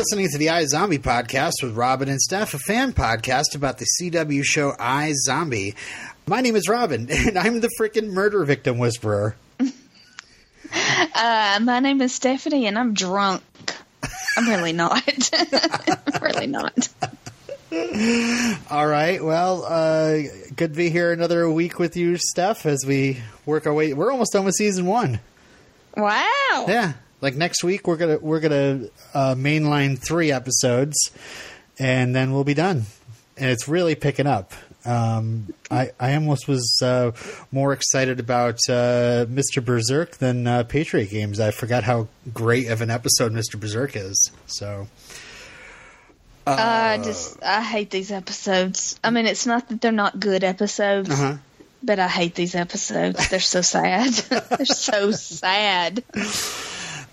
listening to the iZombie podcast with Robin and Steph, a fan podcast about the CW show iZombie. My name is Robin, and I'm the freaking murder victim whisperer. Uh, my name is Stephanie, and I'm drunk. I'm really not. really not. All right. Well, uh, good to be here another week with you, Steph, as we work our way. We're almost done with season one. Wow. Yeah. Like next week, we're gonna we're gonna uh, mainline three episodes, and then we'll be done. And it's really picking up. Um, I I almost was uh, more excited about uh, Mr. Berserk than uh, Patriot Games. I forgot how great of an episode Mr. Berserk is. So I just I hate these episodes. I mean, it's not that they're not good episodes, uh-huh. but I hate these episodes. They're so sad. they're so sad.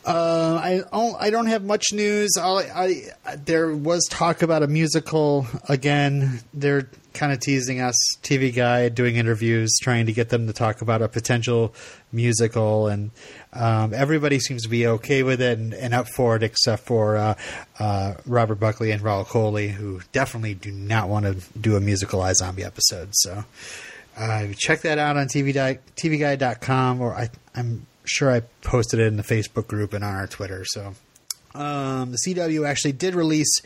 Uh, I don't, I don't have much news. I, I there was talk about a musical again. They're kind of teasing us. TV Guide doing interviews, trying to get them to talk about a potential musical, and um, everybody seems to be okay with it and, and up for it, except for uh, uh, Robert Buckley and Rahul Kohli, who definitely do not want to do a musical zombie episode. So uh, check that out on TV TVGuide.com, or I, I'm sure I posted it in the Facebook group and on our Twitter. So um, the CW actually did release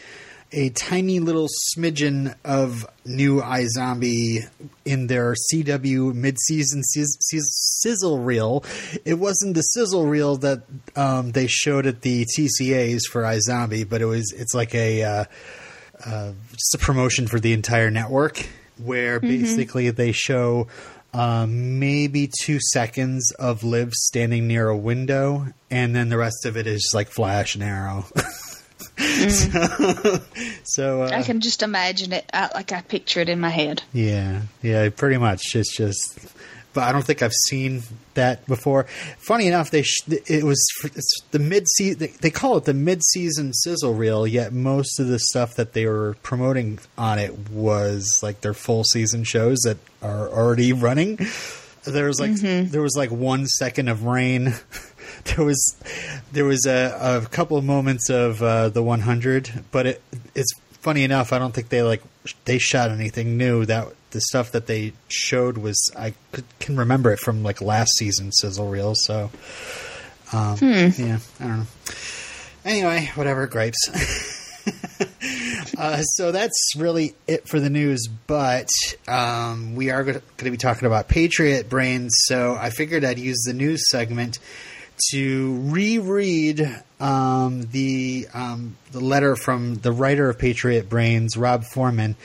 a tiny little smidgen of new iZombie in their CW mid-season sizz- sizz- sizzle reel. It wasn't the sizzle reel that um, they showed at the TCAs for iZombie, but it was it's like a uh, uh, just a promotion for the entire network where basically they show um, maybe two seconds of Liv standing near a window, and then the rest of it is like Flash and Arrow. so, so uh, I can just imagine it. I, like I picture it in my head. yeah, yeah, pretty much. It's just, but I don't think I've seen that before. Funny enough, they sh- it was it's the mid season. They, call it the mid season sizzle reel. Yet most of the stuff that they were promoting on it was like their full season shows that are already running. There was like there was like one second of rain. There was there was a, a couple of moments of uh, the 100, but it it's funny enough. I don't think they like they shot anything new. That the stuff that they showed was I could, can remember it from like last season sizzle reel. So um, yeah, I don't know. Anyway, whatever gripes. uh, so that's really it for the news. But um, we are going to be talking about Patriot Brains. So I figured I'd use the news segment to reread um, the um, the letter from the writer of Patriot Brains, Rob Foreman,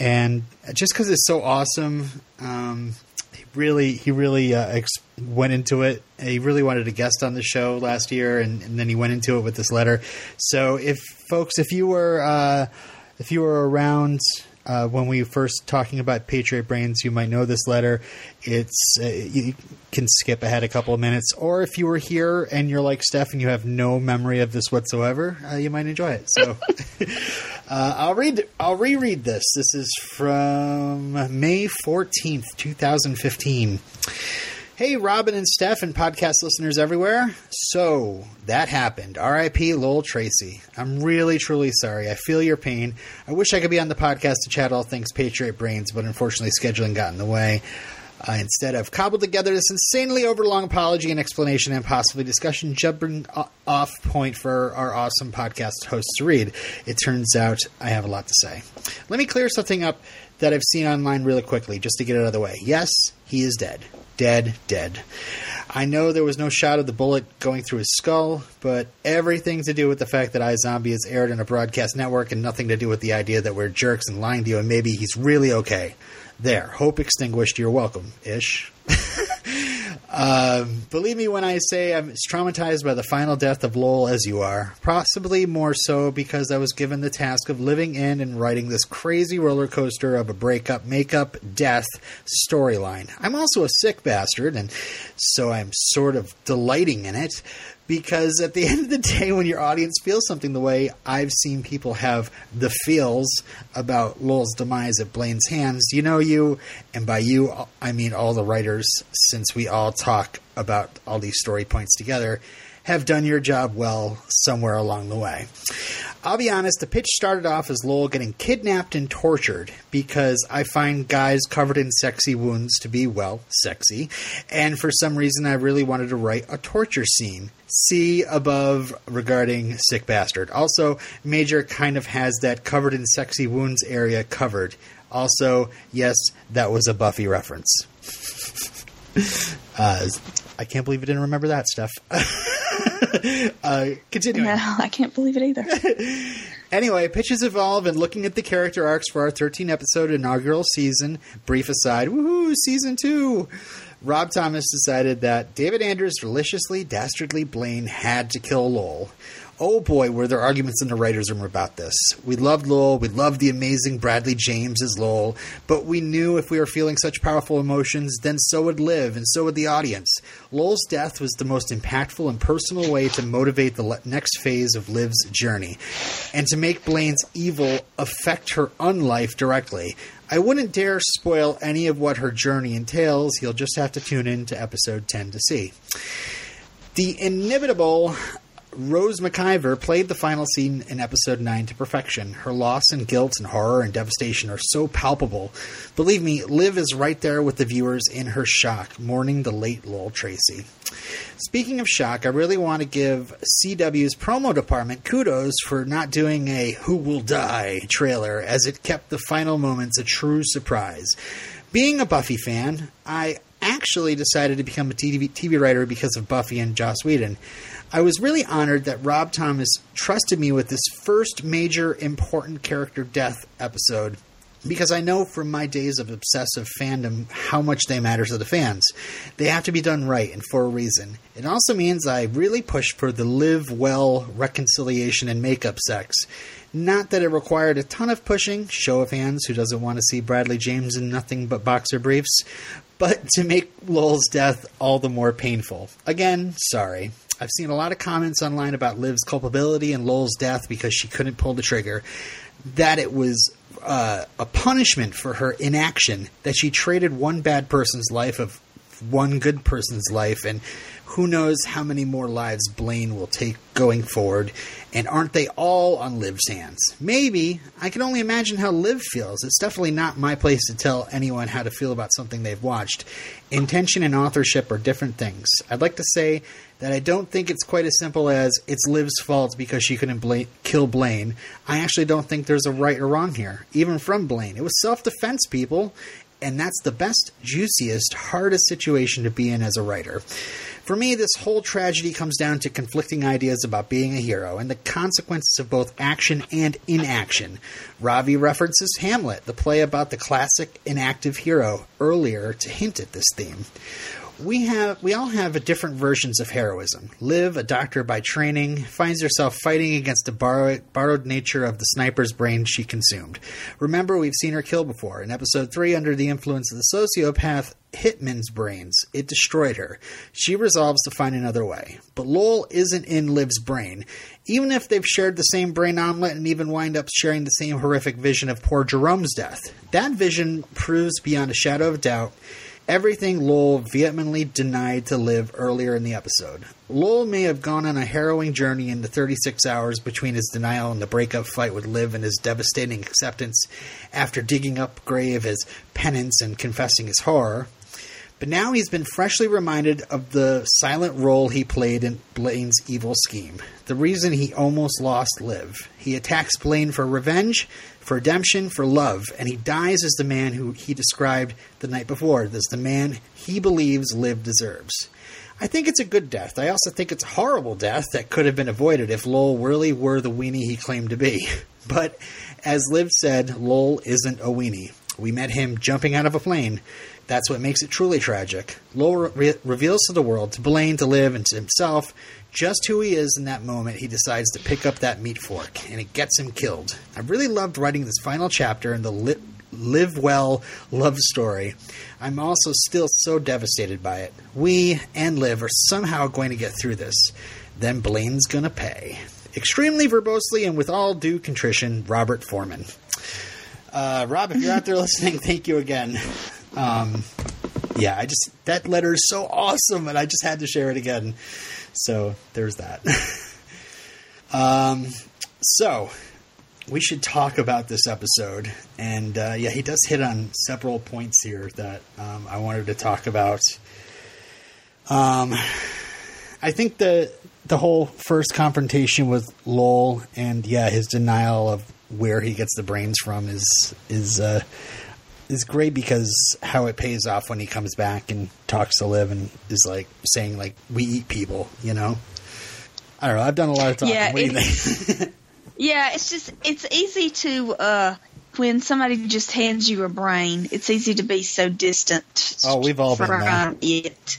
and just because it's so awesome, um, he really he really uh, ex- went into it. He really wanted a guest on the show last year, and, and then he went into it with this letter. So if folks, if you were uh, if you were around uh, when we were first talking about Patriot Brains, you might know this letter. It's uh, you can skip ahead a couple of minutes, or if you were here and you're like Steph and you have no memory of this whatsoever, uh, you might enjoy it. So uh, I'll read. I'll reread this. This is from May fourteenth, two thousand fifteen. Hey, Robin and Steph and podcast listeners everywhere. So, that happened. RIP Lowell Tracy. I'm really, truly sorry. I feel your pain. I wish I could be on the podcast to chat all things Patriot Brains, but unfortunately, scheduling got in the way. Uh, instead, I've cobbled together this insanely overlong apology and explanation and possibly discussion jumping off point for our awesome podcast hosts to read. It turns out I have a lot to say. Let me clear something up that I've seen online really quickly, just to get it out of the way. Yes, he is dead. Dead, dead. I know there was no shot of the bullet going through his skull, but everything to do with the fact that iZombie is aired on a broadcast network and nothing to do with the idea that we're jerks and lying to you and maybe he's really okay. There, hope extinguished, you're welcome, ish. Um, believe me when I say I'm as traumatized by the final death of Lowell as you are. Possibly more so because I was given the task of living in and writing this crazy roller coaster of a breakup, makeup, death storyline. I'm also a sick bastard, and so I'm sort of delighting in it because at the end of the day, when your audience feels something the way I've seen people have the feels about Lowell's demise at Blaine's hands, you know you, and by you, I mean all the writers, since we all talk about all these story points together, have done your job well somewhere along the way. I'll be honest, the pitch started off as Lowell getting kidnapped and tortured because I find guys covered in sexy wounds to be, well, sexy. And for some reason, I really wanted to write a torture scene. See above regarding Sick Bastard. Also, Major kind of has that covered in sexy wounds area covered. Also, yes, that was a Buffy reference. uh, I can't believe I didn't remember that stuff. uh, continuing. No, I can't believe it either. Anyway, pitches evolve, and looking at the character arcs for our 13 episode inaugural season, brief aside, woohoo, season two. Rob Thomas decided that David Anders' deliciously dastardly Blaine had to kill Lowell. Oh boy, were there arguments in the writers' room about this. We loved Lowell, we loved the amazing Bradley James as Lowell, but we knew if we were feeling such powerful emotions, then so would Liv, and so would the audience. Lowell's death was the most impactful and personal way to motivate the le- next phase of Liv's journey, and to make Blaine's evil affect her unlife directly. I wouldn't dare spoil any of what her journey entails. You'll just have to tune in to episode 10 to see. The inimitable Rose McIver played the final scene in episode 9 to perfection. Her loss and guilt and horror and devastation are so palpable. Believe me, Liv is right there with the viewers in her shock, mourning the late Lowell Tracy. Speaking of shock, I really want to give CW's promo department kudos for not doing a Who Will Die trailer, as it kept the final moments a true surprise. Being a Buffy fan, I actually decided to become a TV, TV writer because of Buffy and Joss Whedon. I was really honored that Rob Thomas trusted me with this first major important character death episode because I know from my days of obsessive fandom how much they matter to the fans. They have to be done right and for a reason. It also means I really pushed for the live well reconciliation and makeup sex. Not that it required a ton of pushing, show of hands, who doesn't want to see Bradley James in nothing but boxer briefs, but to make Lowell's death all the more painful. Again, sorry. I've seen a lot of comments online about Liv's culpability and Lowell's death because she couldn't pull the trigger. That it was uh, a punishment for her inaction, that she traded one bad person's life of one good person's life, and who knows how many more lives Blaine will take going forward, and aren't they all on Liv's hands? Maybe. I can only imagine how Liv feels. It's definitely not my place to tell anyone how to feel about something they've watched. Intention and authorship are different things. I'd like to say that I don't think it's quite as simple as it's Liv's fault because she couldn't kill Blaine. I actually don't think there's a right or wrong here, even from Blaine. It was self defense, people, and that's the best, juiciest, hardest situation to be in as a writer. For me, this whole tragedy comes down to conflicting ideas about being a hero and the consequences of both action and inaction. Ravi references Hamlet, the play about the classic inactive hero, earlier to hint at this theme we have we all have different versions of heroism. Liv, a doctor by training, finds herself fighting against the borrowed, borrowed nature of the sniper's brain she consumed. Remember, we've seen her kill before. In episode 3, under the influence of the sociopath Hitman's brains, it destroyed her. She resolves to find another way. But Lowell isn't in Liv's brain. Even if they've shared the same brain omelet and even wind up sharing the same horrific vision of poor Jerome's death, that vision proves beyond a shadow of doubt everything Lowell vehemently denied to Liv earlier in the episode. Lowell may have gone on a harrowing journey in the 36 hours between his denial and the breakup fight with Liv and his devastating acceptance after digging up grave as penance and confessing his horror. But now he's been freshly reminded of the silent role he played in Blaine's evil scheme. The reason he almost lost Liv. He attacks Blaine for revenge, for redemption, for love, and he dies as the man who he described the night before, as the man he believes Liv deserves. I think it's a good death. I also think it's a horrible death that could have been avoided if Lowell really were the weenie he claimed to be. But as Liv said, Lowell isn't a weenie. We met him jumping out of a plane. That's what makes it truly tragic. Lowell re- reveals to the world, to Blaine, to Liv, and to himself just who he is in that moment. He decides to pick up that meat fork, and it gets him killed. I really loved writing this final chapter in the li- live well love story. I'm also still so devastated by it. We and Liv are somehow going to get through this. Then Blaine's gonna pay. Extremely verbosely and with all due contrition, Robert Foreman. Uh, Rob, if you're out there listening, thank you again. Um, yeah, I just that letter is so awesome, and I just had to share it again. So there's that. um, so we should talk about this episode, and uh, yeah, he does hit on several points here that um, I wanted to talk about. Um, I think the the whole first confrontation with Lowell and yeah, his denial of where he gets the brains from is is uh, is great because how it pays off when he comes back and talks to Liv and is like saying like we eat people, you know. I don't know. I've done a lot of talking. Yeah, what do you think? Yeah, it's just it's easy to uh when somebody just hands you a brain, it's easy to be so distant. Oh, we've all been there. it.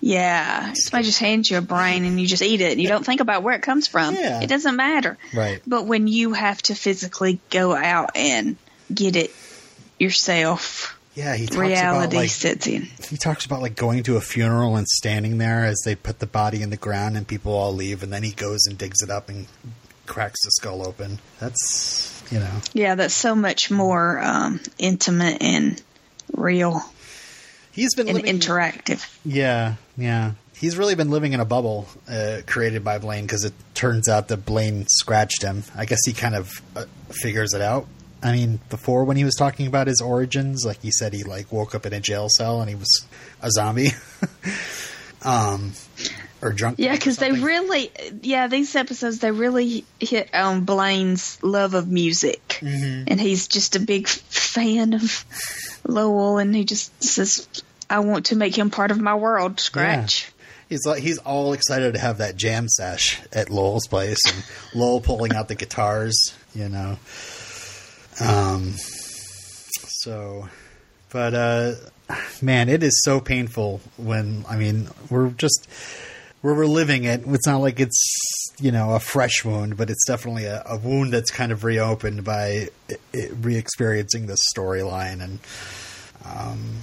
Yeah, somebody just hands you a brain and you just eat it. and You don't think about where it comes from. Yeah. It doesn't matter. Right. But when you have to physically go out and get it yourself, yeah, he talks reality about like sets in. he talks about like going to a funeral and standing there as they put the body in the ground and people all leave, and then he goes and digs it up and cracks the skull open. That's you know. Yeah, that's so much more um, intimate and real He's been and living interactive. Yeah, yeah. He's really been living in a bubble uh, created by Blaine because it turns out that Blaine scratched him. I guess he kind of uh, figures it out. I mean, before when he was talking about his origins, like he said, he like woke up in a jail cell and he was a zombie, um, or drunk. Yeah, because they really, yeah, these episodes they really hit on Blaine's love of music, Mm-hmm. and he's just a big fan of Lowell, and he just says, "I want to make him part of my world." Scratch. He's like he's all excited to have that jam sesh at Lowell's place and Lowell pulling out the guitars, you know. Um so but uh man, it is so painful when I mean, we're just we're reliving it. It's not like it's you know a fresh wound, but it's definitely a, a wound that's kind of reopened by re-experiencing this storyline and um,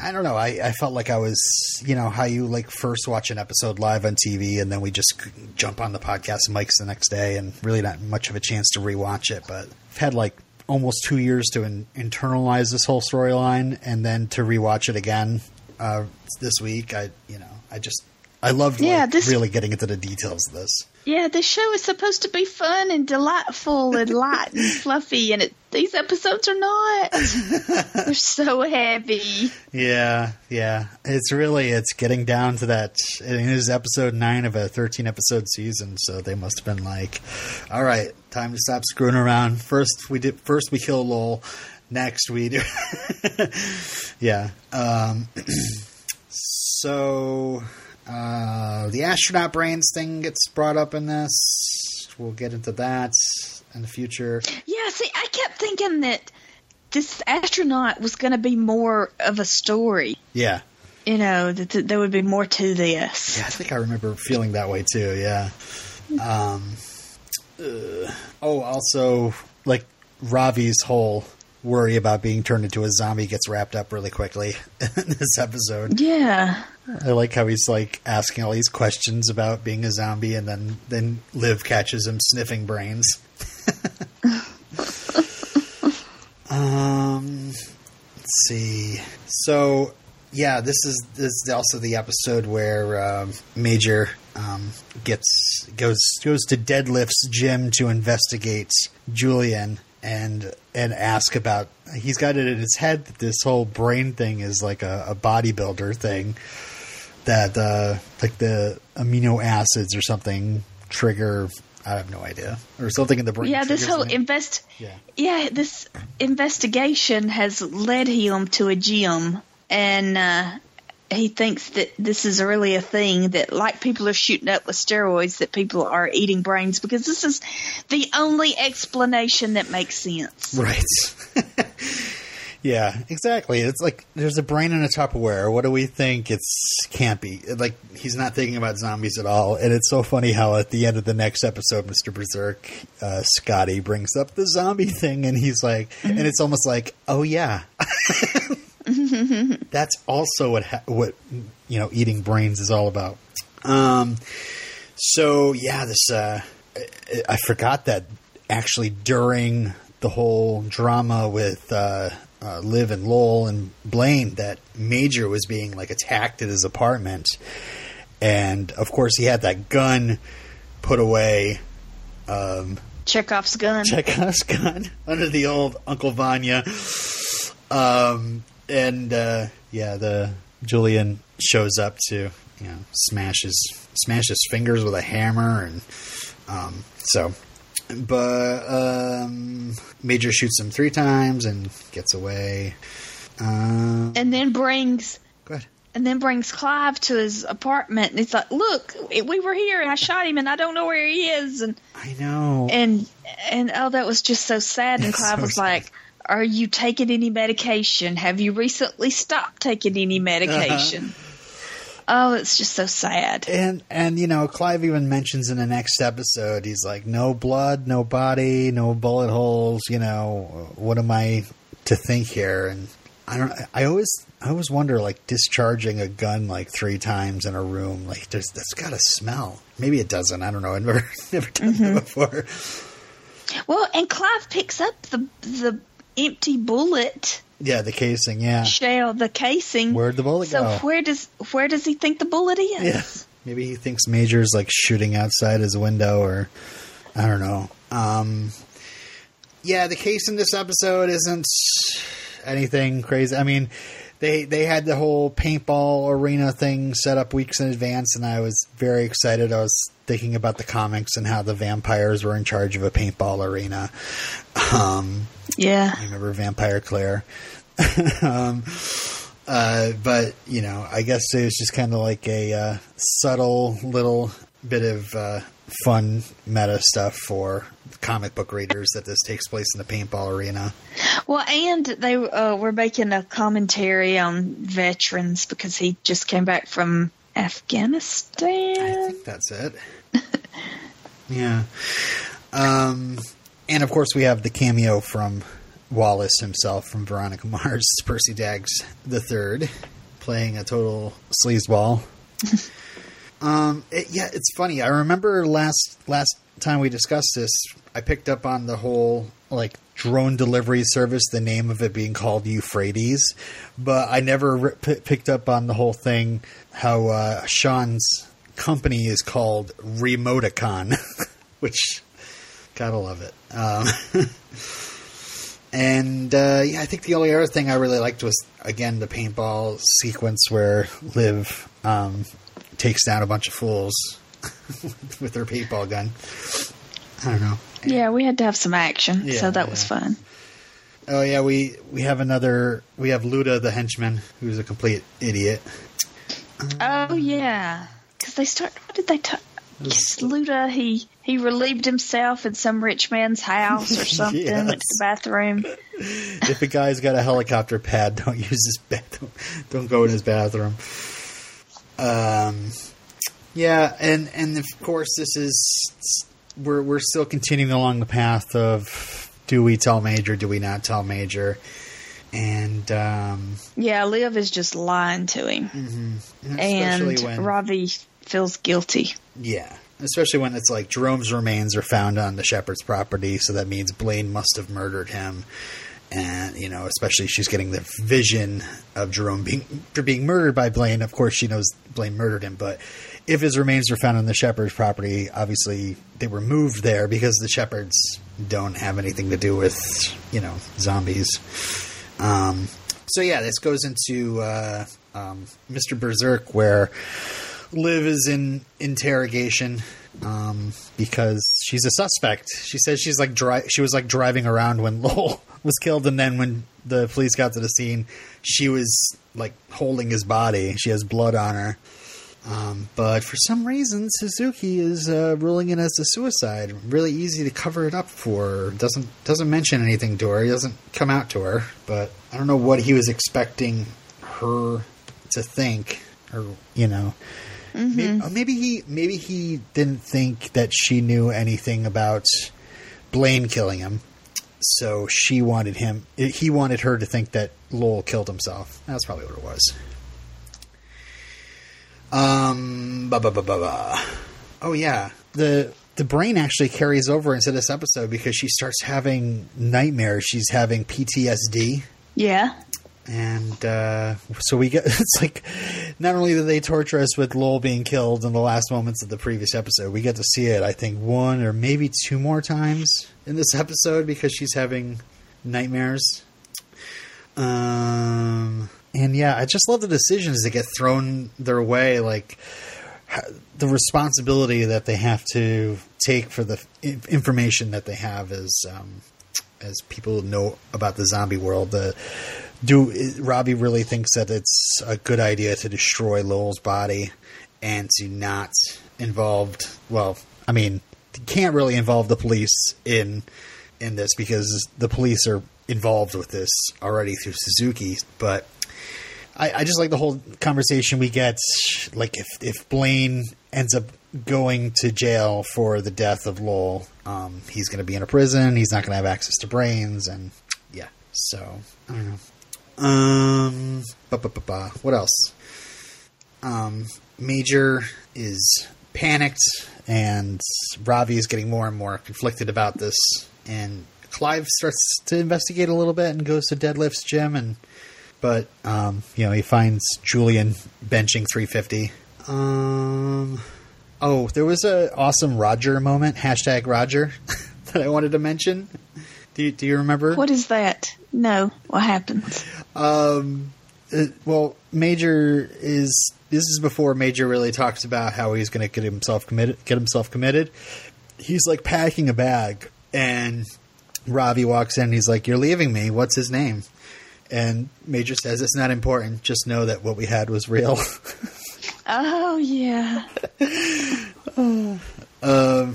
I don't know. I, I felt like I was, you know, how you like first watch an episode live on TV and then we just jump on the podcast mics the next day and really not much of a chance to rewatch it. But I've had like almost two years to in, internalize this whole storyline and then to rewatch it again uh, this week. I, you know, I just, I loved like, Yeah, this- really getting into the details of this. Yeah, this show is supposed to be fun and delightful and light and fluffy, and it, these episodes are not. They're so heavy. Yeah, yeah. It's really it's getting down to that. It is episode nine of a thirteen episode season, so they must have been like, "All right, time to stop screwing around." First we did. First we kill Lowell. Next we do. yeah. Um, so uh, the astronaut brains thing gets brought up in this. We'll get into that in the future. Yeah, see, I kept thinking that this astronaut was going to be more of a story. Yeah. You know, that, that there would be more to this. Yeah, I think I remember feeling that way too. Yeah. Um. uh, oh, also, like Ravi's whole worry about being turned into a zombie gets wrapped up really quickly in this episode. Yeah. I like how he's like asking all these questions about being a zombie, and then then Liv catches him sniffing brains. um, let's see. So yeah, this is this is also the episode where um, Major um, gets goes goes to Deadlift's gym to investigate Julian and and ask about. He's got it in his head that this whole brain thing is like a, a bodybuilder thing that uh, like the amino acids or something trigger. I have no idea, or something in the brain. Yeah, this whole invest. Yeah. Yeah, this investigation has led him to a gym, and uh, he thinks that this is really a thing that, like people are shooting up with steroids, that people are eating brains because this is the only explanation that makes sense. Right. Yeah, exactly. It's like there's a brain in a Tupperware. What do we think? It's can't be. Like he's not thinking about zombies at all. And it's so funny how at the end of the next episode, Mister Berserk, uh, Scotty brings up the zombie thing, and he's like, and it's almost like, oh yeah, that's also what ha- what you know eating brains is all about. Um, so yeah, this uh, I- I forgot that actually during the whole drama with uh, uh, Liv and Lowell and Blaine, that Major was being like attacked at his apartment, and of course he had that gun put away. Um, Chekhov's gun. Chekhov's gun under the old Uncle Vanya. Um, and uh, yeah, the Julian shows up to you know smash his smash his fingers with a hammer, and um, so. But um, Major shoots him three times and gets away. Um, and then brings go ahead. and then brings Clive to his apartment and it's like, Look, we were here and I shot him and I don't know where he is and I know. and and oh that was just so sad and It's Clive so was sad. like are you taking any medication? Have you recently stopped taking any medication? Uh-huh. Oh, it's just so sad. And and you know, Clive even mentions in the next episode, he's like, no blood, no body, no bullet holes. You know, what am I to think here? And I don't. I always I always wonder, like discharging a gun like three times in a room, like there's that's got to smell. Maybe it doesn't. I don't know. I've never never done that mm-hmm. before. Well, and Clive picks up the the empty bullet Yeah, the casing. Yeah, shell, the casing. Where'd the bullet so go? So where does where does he think the bullet is? Yeah. Maybe he thinks Major's like shooting outside his window or I don't know. Um Yeah, the case in this episode isn't anything crazy. I mean, they they had the whole paintball arena thing set up weeks in advance and I was very excited. I was thinking about the comics and how the vampires were in charge of a paintball arena. Um Yeah. I remember Vampire Claire. um, uh, but you know, I guess it was just kind of like a uh, subtle little bit of uh, fun meta stuff for comic book readers that this takes place in the paintball arena. Well, and they uh, were making a commentary on veterans because he just came back from I think that's it. yeah. Um, and of course, we have the cameo from Wallace himself from Veronica Mars, Percy Daggs the third, playing a total sleazeball. um, it, yeah, it's funny. I remember last last time we discussed this, I picked up on the whole like drone delivery service, the name of it being called Euphrates, but I never p- picked up on the whole thing how uh, Sean's company is called Remoticon, which gotta love it. Um, and uh, yeah, I think the only other thing I really liked was again the paintball sequence where Liv um, takes down a bunch of fools with her paintball gun. I don't know. Yeah, we had to have some action, Yeah, so that was fun. Oh yeah, we we have another. We have Luda the henchman, who's a complete idiot. Oh yeah, because they start. What did they talk? Yes, Luda. He he relieved himself in some rich man's house or something. Went to the bathroom. if a guy's got a helicopter pad, don't use his bathroom. Don't go in his bathroom. Um, yeah, and and of course this is we're we're still continuing along the path of do we tell Major, do we not tell Major, and um, Yeah, Liv is just lying to him, especially and when Ravi feels guilty. Yeah, especially when it's like Jerome's remains are found on the shepherd's property, so that means Blaine must have murdered him. And you know, especially she's getting the vision of Jerome being for being murdered by Blaine. Of course, she knows Blaine murdered him, but if his remains were found on the shepherd's property, obviously they were moved there because the shepherds don't have anything to do with you know zombies. Um, so yeah, this goes into uh, um, Mr. Berserk, where Liv is in interrogation um, because she's a suspect. She says she's like dri- she was like driving around when Lowell was killed, and then when the police got to the scene, she was like holding his body. She has blood on her. Um, but for some reason, Suzuki is uh, ruling it as a suicide. Really easy to cover it up for. Doesn't doesn't mention anything to her. He doesn't come out to her. But I don't know what he was expecting her to think, or you know, maybe, maybe he maybe he didn't think that she knew anything about Blaine killing him. So she wanted him. He wanted her to think that Lowell killed himself. That's probably what it was. Um. Oh yeah, the the brain actually carries over into this episode because she starts having nightmares. She's having PTSD, Yeah. and uh, so we get. It's like not only do they torture us with Lowell being killed in the last moments of the previous episode, we get to see it. I think one or maybe two more times in this episode because she's having nightmares. Um, and yeah, I just love the decisions that get thrown their way, like the responsibility that they have to take for the information that they have as um, as people know about the zombie world. Do Ravi really thinks that it's a good idea to destroy Lowell's body and to not involved? Well, I mean, can't really involve the police in in this because the police are involved with this already through Suzuki, but I, I just like the whole conversation we get. Like if if Blaine ends up going to jail for the death of Lowell, um, he's going to be in a prison. He's not going to have access to brains, and yeah. So I don't know. Um, what else? Um, Major is panicked, and Ravi is getting more and more conflicted about this. And Clive starts to investigate a little bit and goes to Deadlift's gym, and but um, you know he finds Julian benching 350. Um, oh, there was a awesome Roger moment hashtag Roger that I wanted to mention. Do you, do you remember? What is that? No. What happens? Um, uh, well, Major is this is before Major really talks about how he's going to get himself committed. Get himself committed. He's like packing a bag, and Ravi walks in. He's like, "You're leaving me. What's his name?" And Major says, "It's not important. Just know that what we had was real." Oh yeah. Um,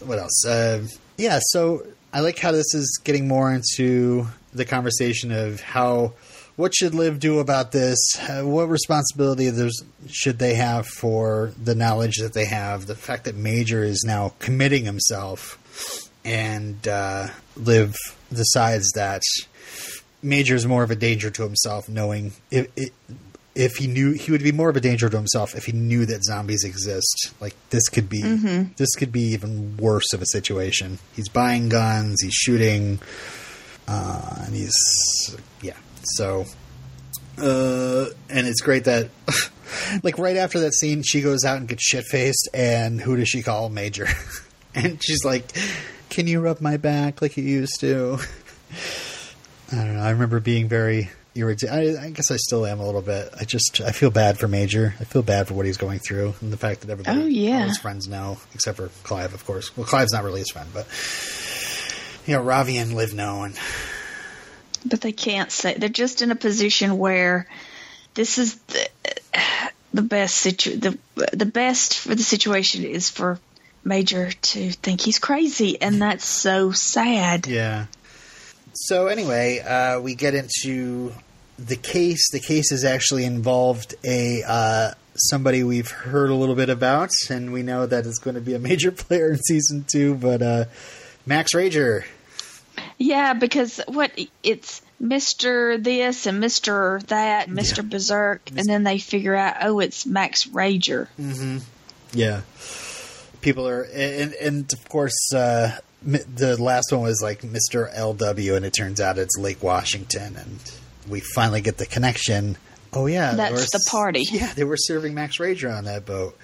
what else? Uh, yeah, so I like how this is getting more into the conversation of how what should Liv do about this? Uh, what responsibility there's should they have for the knowledge that they have? The fact that Major is now committing himself, and uh, Liv decides that Major is more of a danger to himself, knowing if, if he knew he would be more of a danger to himself if he knew that zombies exist. Like this could be this could be even worse of a situation. He's buying guns, he's shooting, uh, and he's yeah. So, uh, and it's great that like right after that scene, she goes out and gets shit faced, and who does she call Major? and she's like, "Can you rub my back like you used to?" I don't know. I remember being very irritated. I, I guess I still am a little bit. I just I feel bad for Major. I feel bad for what he's going through, and the fact that everybody, Oh, yeah. all his friends know, except for Clive, of course. Well, Clive's not really his friend, but you know, Ravi and Liv know, and But they can't say. They're just in a position where this is the, the best situ. The the best for the situation is for Major to think he's crazy, and that's so sad. Yeah. So anyway, uh, we get into the case. The case has actually involved a uh, somebody we've heard a little bit about, and we know that it's going to be a major player in season two. But uh, Max Rager, Yeah, because what it's Mister this and Mister that, and Mister Berserk, and then they figure out, oh, it's Max Rager. Mm-hmm. yeah, people are, and and of course. Uh, the last one was like Mr. LW, and it turns out it's Lake Washington, and we finally get the connection. Oh yeah, That's were the party. Yeah, they were serving Max Rager on that boat,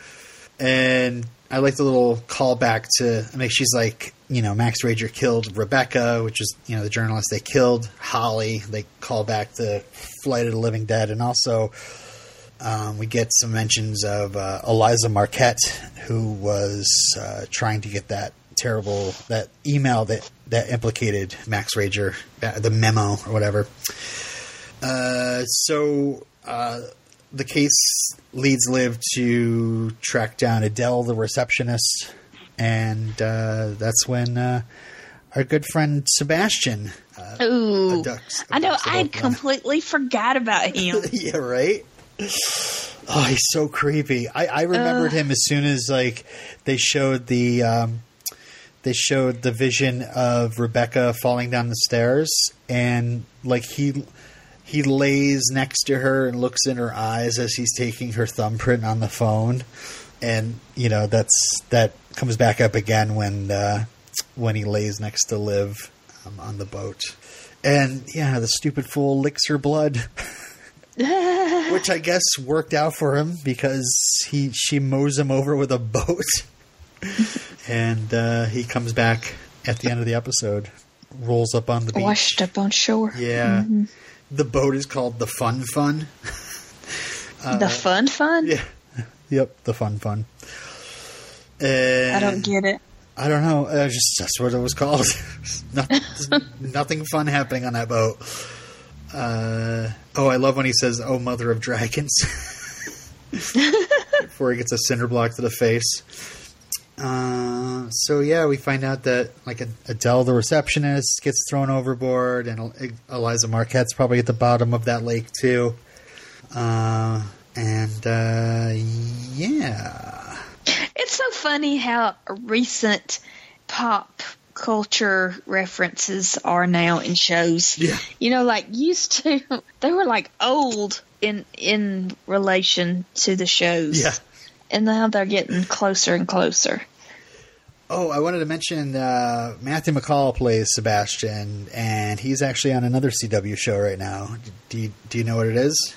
and I like the little callback to. I mean, she's like, you know, Max Rager killed Rebecca, which is you know the journalist. They killed Holly. They call back the Flight of the Living Dead, and also um, we get some mentions of uh, Eliza Marquette, who was uh, trying to get that terrible that email that that implicated Max Rager, uh, the memo or whatever. Uh, so uh, the case leads Liv to track down Adele, the receptionist, and uh, that's when uh, our good friend Sebastian. Uh, Ooh, ducks- I know. I one. completely forgot about him. yeah, right. Oh, he's so creepy. I, I remembered him as soon as like they showed the um, they showed the vision of Rebecca falling down the stairs, and like he he lays next to her and looks in her eyes as he's taking her thumbprint on the phone, and you know that's that comes back up again when uh, when he lays next to Liv um, on the boat, and yeah, the stupid fool licks her blood. which I guess worked out for him because he she mows him over with a boat, and uh, he comes back at the end of the episode, rolls up on the beach. Washed up on shore. Yeah, the boat is called the Fun Fun. the fun, fun. Uh, Yeah, yep, the Fun Fun. And I don't get it. I don't know. Uh, just that's what it was called. nothing, nothing fun happening on that boat. Uh, oh, I love when he says, "Oh, mother of dragons," before he gets a cinder block to the face. Uh, so yeah, we find out that like Adele, the receptionist, gets thrown overboard, and Eliza Marquette's probably at the bottom of that lake too. Uh, and uh, yeah, It's so funny how recent pop culture references are now in shows. Yeah. You know, like used to, they were like old in in relation to the shows. yeah. And now they're getting closer and closer. Oh, I wanted to mention uh, Matthew MacCaull plays Sebastian, and he's actually on another CW show right now. Do you, do you know what it is?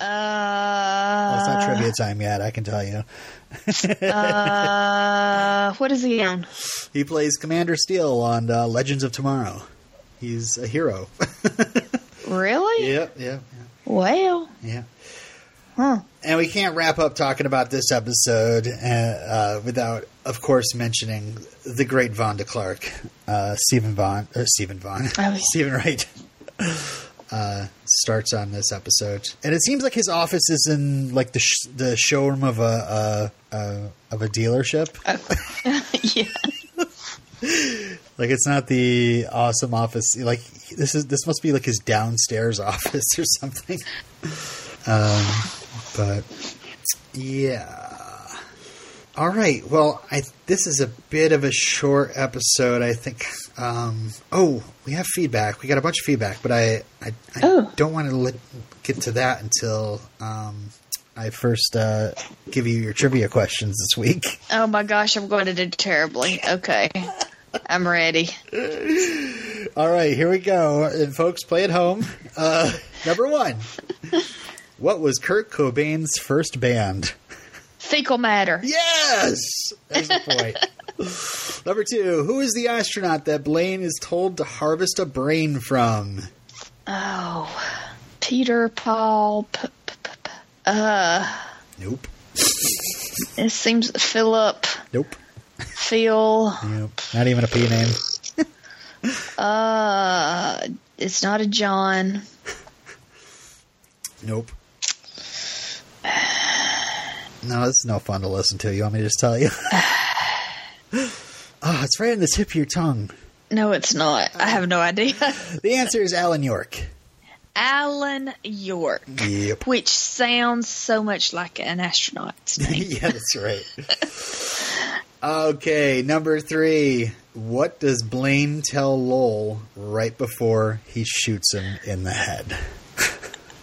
Uh, Well, it's not trivia time yet. I can tell you. uh, what is he on? He plays Commander Steel on uh, Legends of Tomorrow. He's a hero. Really? yep, yep, Well, yeah. Huh. And we can't wrap up talking about this episode uh, uh, without, of course, mentioning the great Vaughn Du Clark, uh, Stephen Vaughn, or Stephen Vaughn, Oh. Stephen Wright. Uh, starts on this episode, and it seems like his office is in like the sh- the showroom of a uh, uh, of a dealership. yeah. Like it's not the awesome office. Like this is this must be like his downstairs office or something. Um, but yeah. All right. Well, I this is a bit of a short episode. I think. Um, oh, we have feedback. We got a bunch of feedback, but I I, I Oh. don't want to let, get to that until um, I first uh, give you your trivia questions this week. Oh my gosh, I'm going to do terribly. Okay. I'm ready. All right, here we go. And folks, play at home. Uh, number one. What was Kurt Cobain's first band? Fecal matter. Yes! There's the point. number two. Who is the astronaut that Blaine is told to harvest a brain from? Oh. Peter, Paul, p- p- p- uh, Nope. it seems Philip, Nope. Phil, Nope. Not even a P name. uh, it's not a John. Nope. No, this is no fun to listen to. You want me to just tell you? oh, it's right on the tip of your tongue. No, it's not. I have no idea. The answer is Alan York. Alan York, Yep. which sounds so much like an astronaut's name. yeah, that's right. okay, number three. What does Blaine tell Lowell right before he shoots him in the head?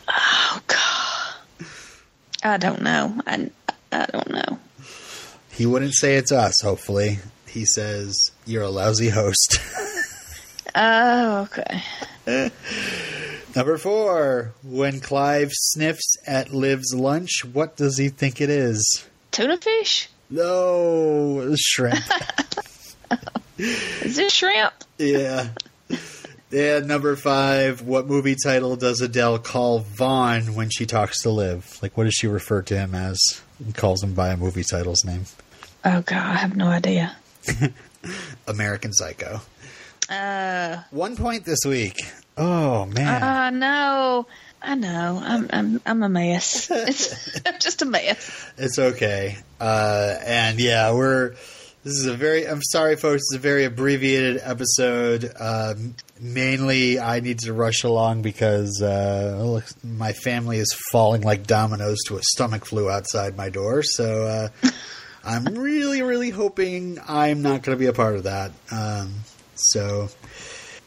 oh, God. I don't know. I, I don't know. He wouldn't say it's us, hopefully. He says, You're a lousy host. Oh, okay. number four. When Clive sniffs at Liv's lunch, what does he think it is? Tuna fish? No, shrimp. Is it shrimp? Yeah. And number five, what movie title does Adele call Vaughn when she talks to Liv? Like, what does she refer to him as? And calls him by a movie title's name. Oh, God, I have no idea. American Psycho. Uh, One point this week. Oh man. uh, no. I know. I'm I'm I'm a mess. It's I'm just a mess. It's okay. Uh, and yeah, we're. This is a very. I'm sorry, folks. It's a very abbreviated episode. Um, mainly, I need to rush along because uh, my family is falling like dominoes to a stomach flu outside my door. So uh, I'm really, really hoping I'm not going to be a part of that. Um, so,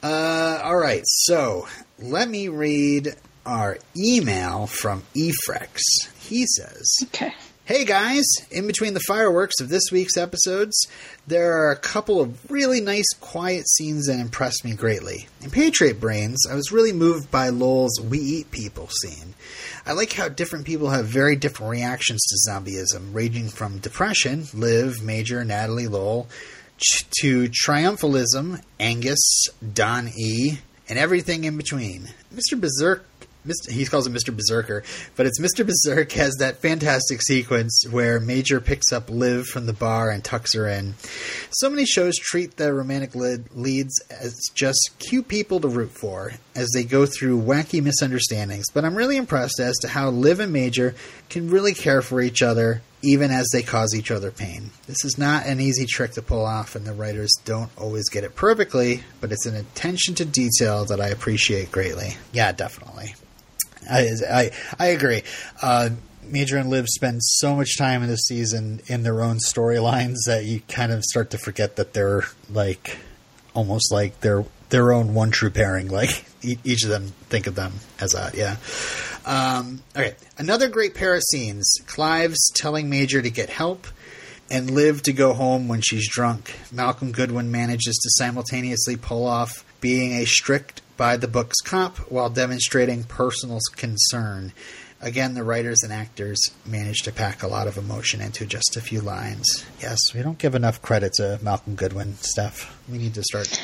uh, all right. So let me read our email from Efrex. He says. Okay. Hey guys, in between the fireworks of this week's episodes, there are a couple of really nice quiet scenes that impressed me greatly. In Patriot Brains, I was really moved by Lowell's We Eat People scene. I like how different people have very different reactions to zombieism, ranging from depression, Liv, Major, Natalie Lowell, to triumphalism, Angus, Don E., and everything in between. Mr. Berserk Mr. he calls him Mr. Berserker, but it's Mr. Berserk has that fantastic sequence where Major picks up Liv from the bar and tucks her in. So many shows treat the romantic leads as just cute people to root for as they go through wacky misunderstandings, but I'm really impressed as to how Liv and Major can really care for each other even as they cause each other pain. This is not an easy trick to pull off, and the writers don't always get it perfectly, but it's an attention to detail that I appreciate greatly. Yeah, definitely. I I, I agree. Uh, Major and Liv spend so much time in this season in their own storylines that you kind of start to forget that they're like almost like their their own one true pairing. Like each of them think of them as that. Yeah. Um, okay, another great pair of scenes. Clive's telling Major to get help. And Liv to go home when she's drunk. Malcolm Goodwin manages to simultaneously pull off being a strict by the books cop while demonstrating personal concern. Again, the writers and actors managed to pack a lot of emotion into just a few lines. Yes, we don't give enough credit to Malcolm Goodwin stuff. We need to start.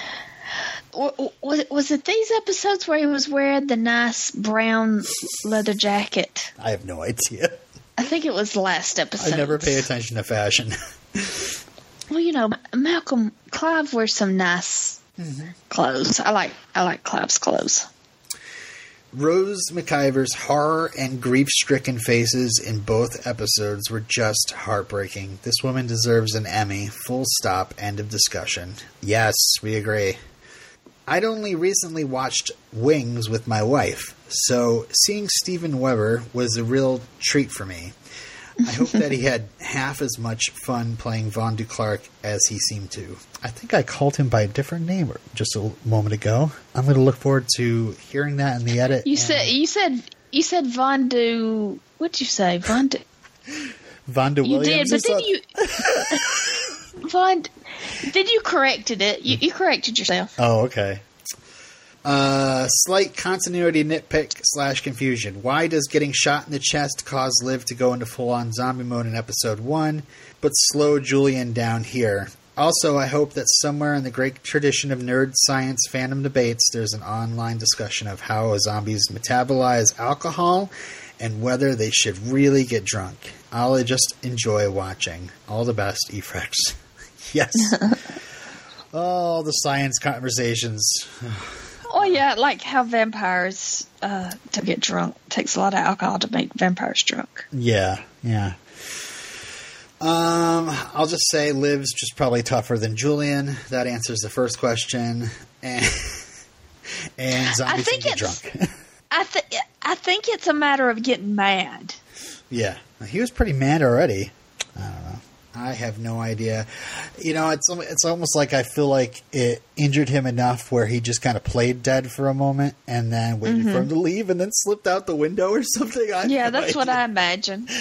Was it, was it these episodes where he was wearing the nice brown leather jacket? I have no idea. I think it was last episode. I never pay attention to fashion. Well, you know, Malcolm Clive wears some nice clothes. I like I like Clive's clothes. Rose McIver's horror and grief stricken faces in both episodes were just heartbreaking. This woman deserves an Emmy. Full stop. End of discussion. Yes, we agree. I'd only recently watched Wings with my wife, so seeing Steven Weber was a real treat for me. I hope that he had half as much fun playing Vaughn Du Clark as he seemed to. I think I called him by a different name just a moment ago. I'm going to look forward to hearing that in the edit. You and- said you said you said Von Du. What'd you say, Von Du? Vonda You Williams. did, but then you Von. Did you corrected it? You, you corrected yourself. Oh, okay. Uh, slight continuity nitpick slash confusion. Why does getting shot in the chest cause Liv to go into full on zombie mode in episode 1, but slow Julian down here? Also, I hope that somewhere in the great tradition of nerd science fandom debates, there's an online discussion of how zombies metabolize alcohol and whether they should really get drunk. I'll just enjoy watching. All the best, Efrex. yes. Oh, the science conversations. Yeah, like how vampires uh, to get drunk takes a lot of alcohol to make vampires drunk. Yeah, yeah. Um, I'll just say Liv's just probably tougher than Julian. That answers the first question. And and zombies think can get drunk. I think I think it's a matter of getting mad. yeah, he was pretty mad already. I don't know. I have no idea. You know, it's it's almost like I feel like it injured him enough where he just kind of played dead for a moment and then waited for him to leave and then slipped out the window or something. I Mm-hmm. Yeah, that's what. I imagine.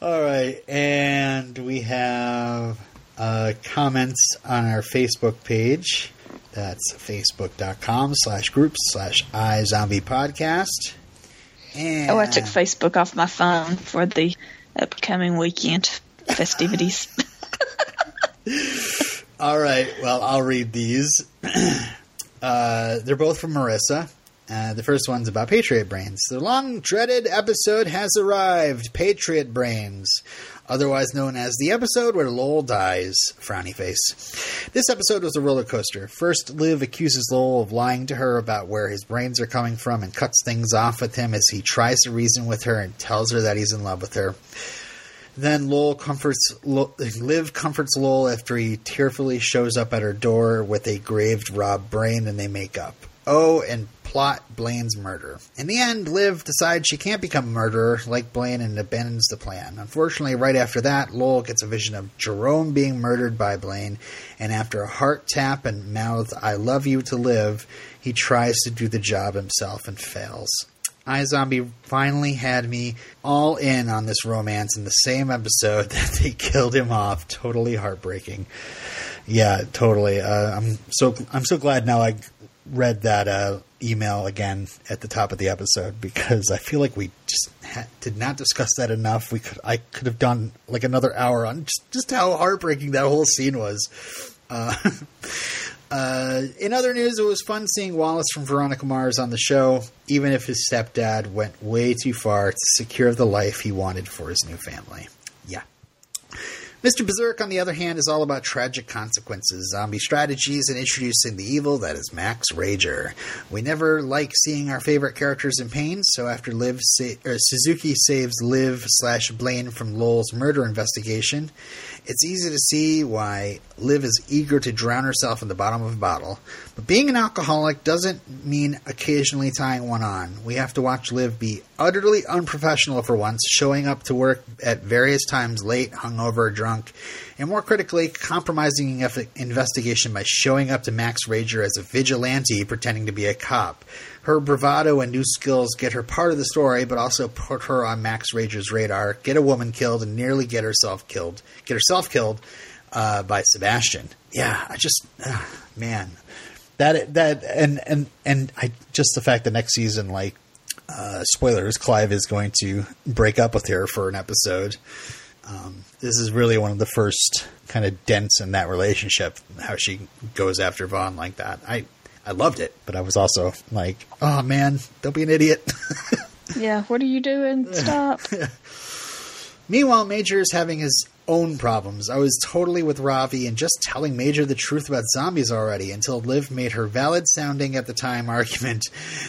All right, and we have uh, comments on our Facebook page. That's facebook.com slash groups slash iZombie podcast. And Oh, I took Facebook off my phone for the upcoming weekend festivities. All right, well, I'll read these. uh, they're both from Marissa. Uh, the first one's about Patriot Brains. The long dreaded episode has arrived Patriot Brains. Otherwise known as the episode where Lowell dies, frowny face. This episode was a roller coaster. First, Liv accuses Lowell of lying to her about where his brains are coming from and cuts things off with him as he tries to reason with her and tells her that he's in love with her. Then Lowell comforts Liv comforts Lowell after he tearfully shows up at her door with a graved robbed brain, and they make up. Oh, and plot Blaine's murder. In the end, Liv decides she can't become a murderer like Blaine and abandons the plan. Unfortunately, right after that, Lowell gets a vision of Jerome being murdered by Blaine, and after a heart tap and mouth "I love you" to Liv, he tries to do the job himself and fails. iZombie finally had me all in on this romance in the same episode that they killed him off. Totally heartbreaking. Yeah, totally. Uh, I'm so I'm so glad now I read that uh, email again at the top of the episode because I feel like we just ha- did not discuss that enough. We could I could have done like another hour on just, just how heartbreaking that whole scene was. Uh, uh, in other news, it was fun seeing Wallace from Veronica Mars on the show, even if his stepdad went way too far to secure the life he wanted for his new family. Mr. Berserk, on the other hand, is all about tragic consequences, zombie strategies, and introducing the evil that is Max Rager. We never like seeing our favorite characters in pain, so after Liv sa- Suzuki saves Liv slash Blaine from Lowell's murder investigation, it's easy to see why Liv is eager to drown herself in the bottom of a bottle. But being an alcoholic doesn't mean occasionally tying one on. We have to watch Liv be utterly unprofessional for once, showing up to work at various times late, hungover, drunk, and more critically, compromising eff- investigation by showing up to Max Rager as a vigilante pretending to be a cop. Her bravado and new skills get her part of the story, but also put her on Max Rager's radar, get a woman killed, and nearly get herself killed. Get herself killed uh, by Sebastian. Yeah, I just, uh, man, that that and and and I just the fact that next season, like, uh, spoilers, Clive is going to break up with her for an episode. Um, this is really one of the first kind of dents in that relationship. How she goes after Vaughn like that. I I loved it, but I was also like, oh man, don't be an idiot. Yeah, what are you doing? Stop. Meanwhile, Major is having his own problems. I was totally with Ravi and just telling Major the truth about zombies already until Liv made her valid sounding at the time argument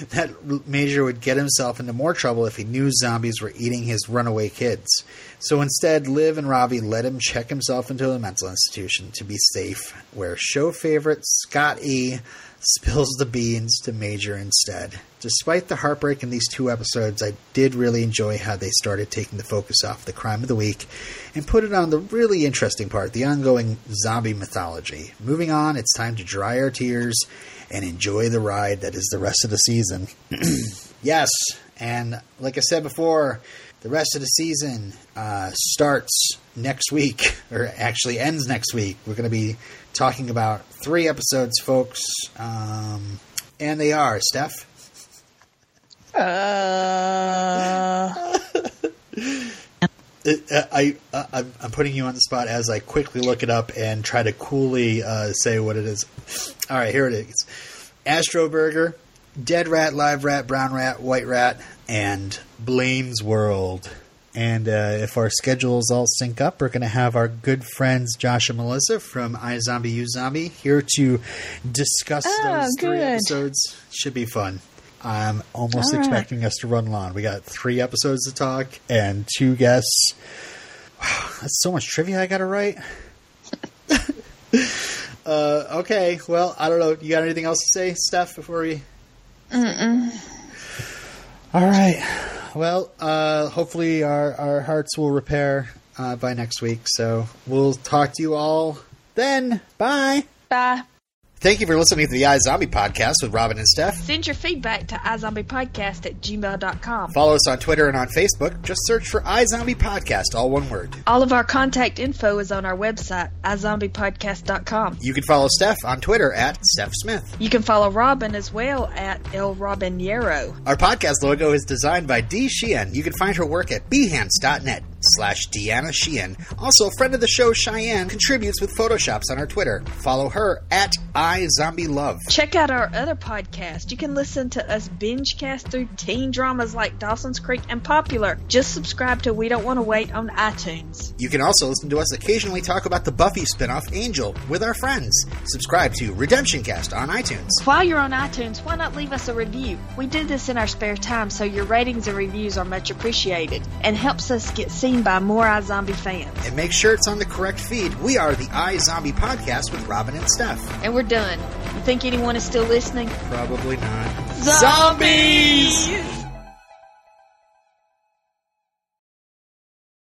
that Major would get himself into more trouble if he knew zombies were eating his runaway kids. So instead, Liv and Ravi let him check himself into a mental institution to be safe, where show favorite Scott E spills the beans to Major instead. Despite the heartbreak in these two episodes, I did really enjoy how they started taking the focus off the crime of the week and put it on the really interesting part, the ongoing zombie mythology. Moving on, it's time to dry our tears and enjoy the ride that is the rest of the season. yes, and like I said before, the rest of the season uh, starts next week, or actually ends next week. We're going to be talking about three episodes, folks. Um, and they are, Steph. Uh, It, uh, I, uh, I'm I'm putting you on the spot as I quickly look it up and try to coolly uh, say what it is. All right, here it is: Astroburger, Dead Rat, Live Rat, Brown Rat, White Rat, and Blaine's World. And uh, if our schedules all sync up, we're going to have our good friends Josh and Melissa from iZombie U Zombie here to discuss Oh, those three episodes. Should be fun. I'm almost All right. expecting us to run long. We got three episodes to talk and two guests. Wow, that's so much trivia I got to write. uh, okay, well, I don't know. You got anything else to say, Steph, before we? Mm-mm. All right. Well, uh, hopefully our, our hearts will repair uh, by next week. So we'll talk to you all then. Bye. bye. Thank you for listening to the iZombie podcast with Robin and Steph. Send your feedback to iZombiePodcast at gmail.com. Follow us on Twitter and on Facebook. Just search for iZombie Podcast, all one word. All of our contact info is on our website, iZombiePodcast.com. You can follow Steph on Twitter at Steph Smith. You can follow Robin as well at El Robinero. Our podcast logo is designed by Dee Sheehan. You can find her work at behance.net slash Deanna Sheehan. Also, a friend of the show, Cheyenne, contributes with Photoshops on her Twitter. Follow her at iZombieLove. Check out our other podcast. You can listen to us binge cast through teen dramas like Dawson's Creek and Popular. Just subscribe to We Don't Want to Wait on iTunes. You can also listen to us occasionally talk about the Buffy spinoff Angel with our friends. Subscribe to Redemption Cast on iTunes. While you're on iTunes, why not leave us a review? We do this in our spare time, so your ratings and reviews are much appreciated and helps us get seen by more iZombie fans. And make sure it's on the correct feed. We are the iZombie Podcast with Robin and Steph. And we're done. You think anyone is still listening? Probably not. Zombies!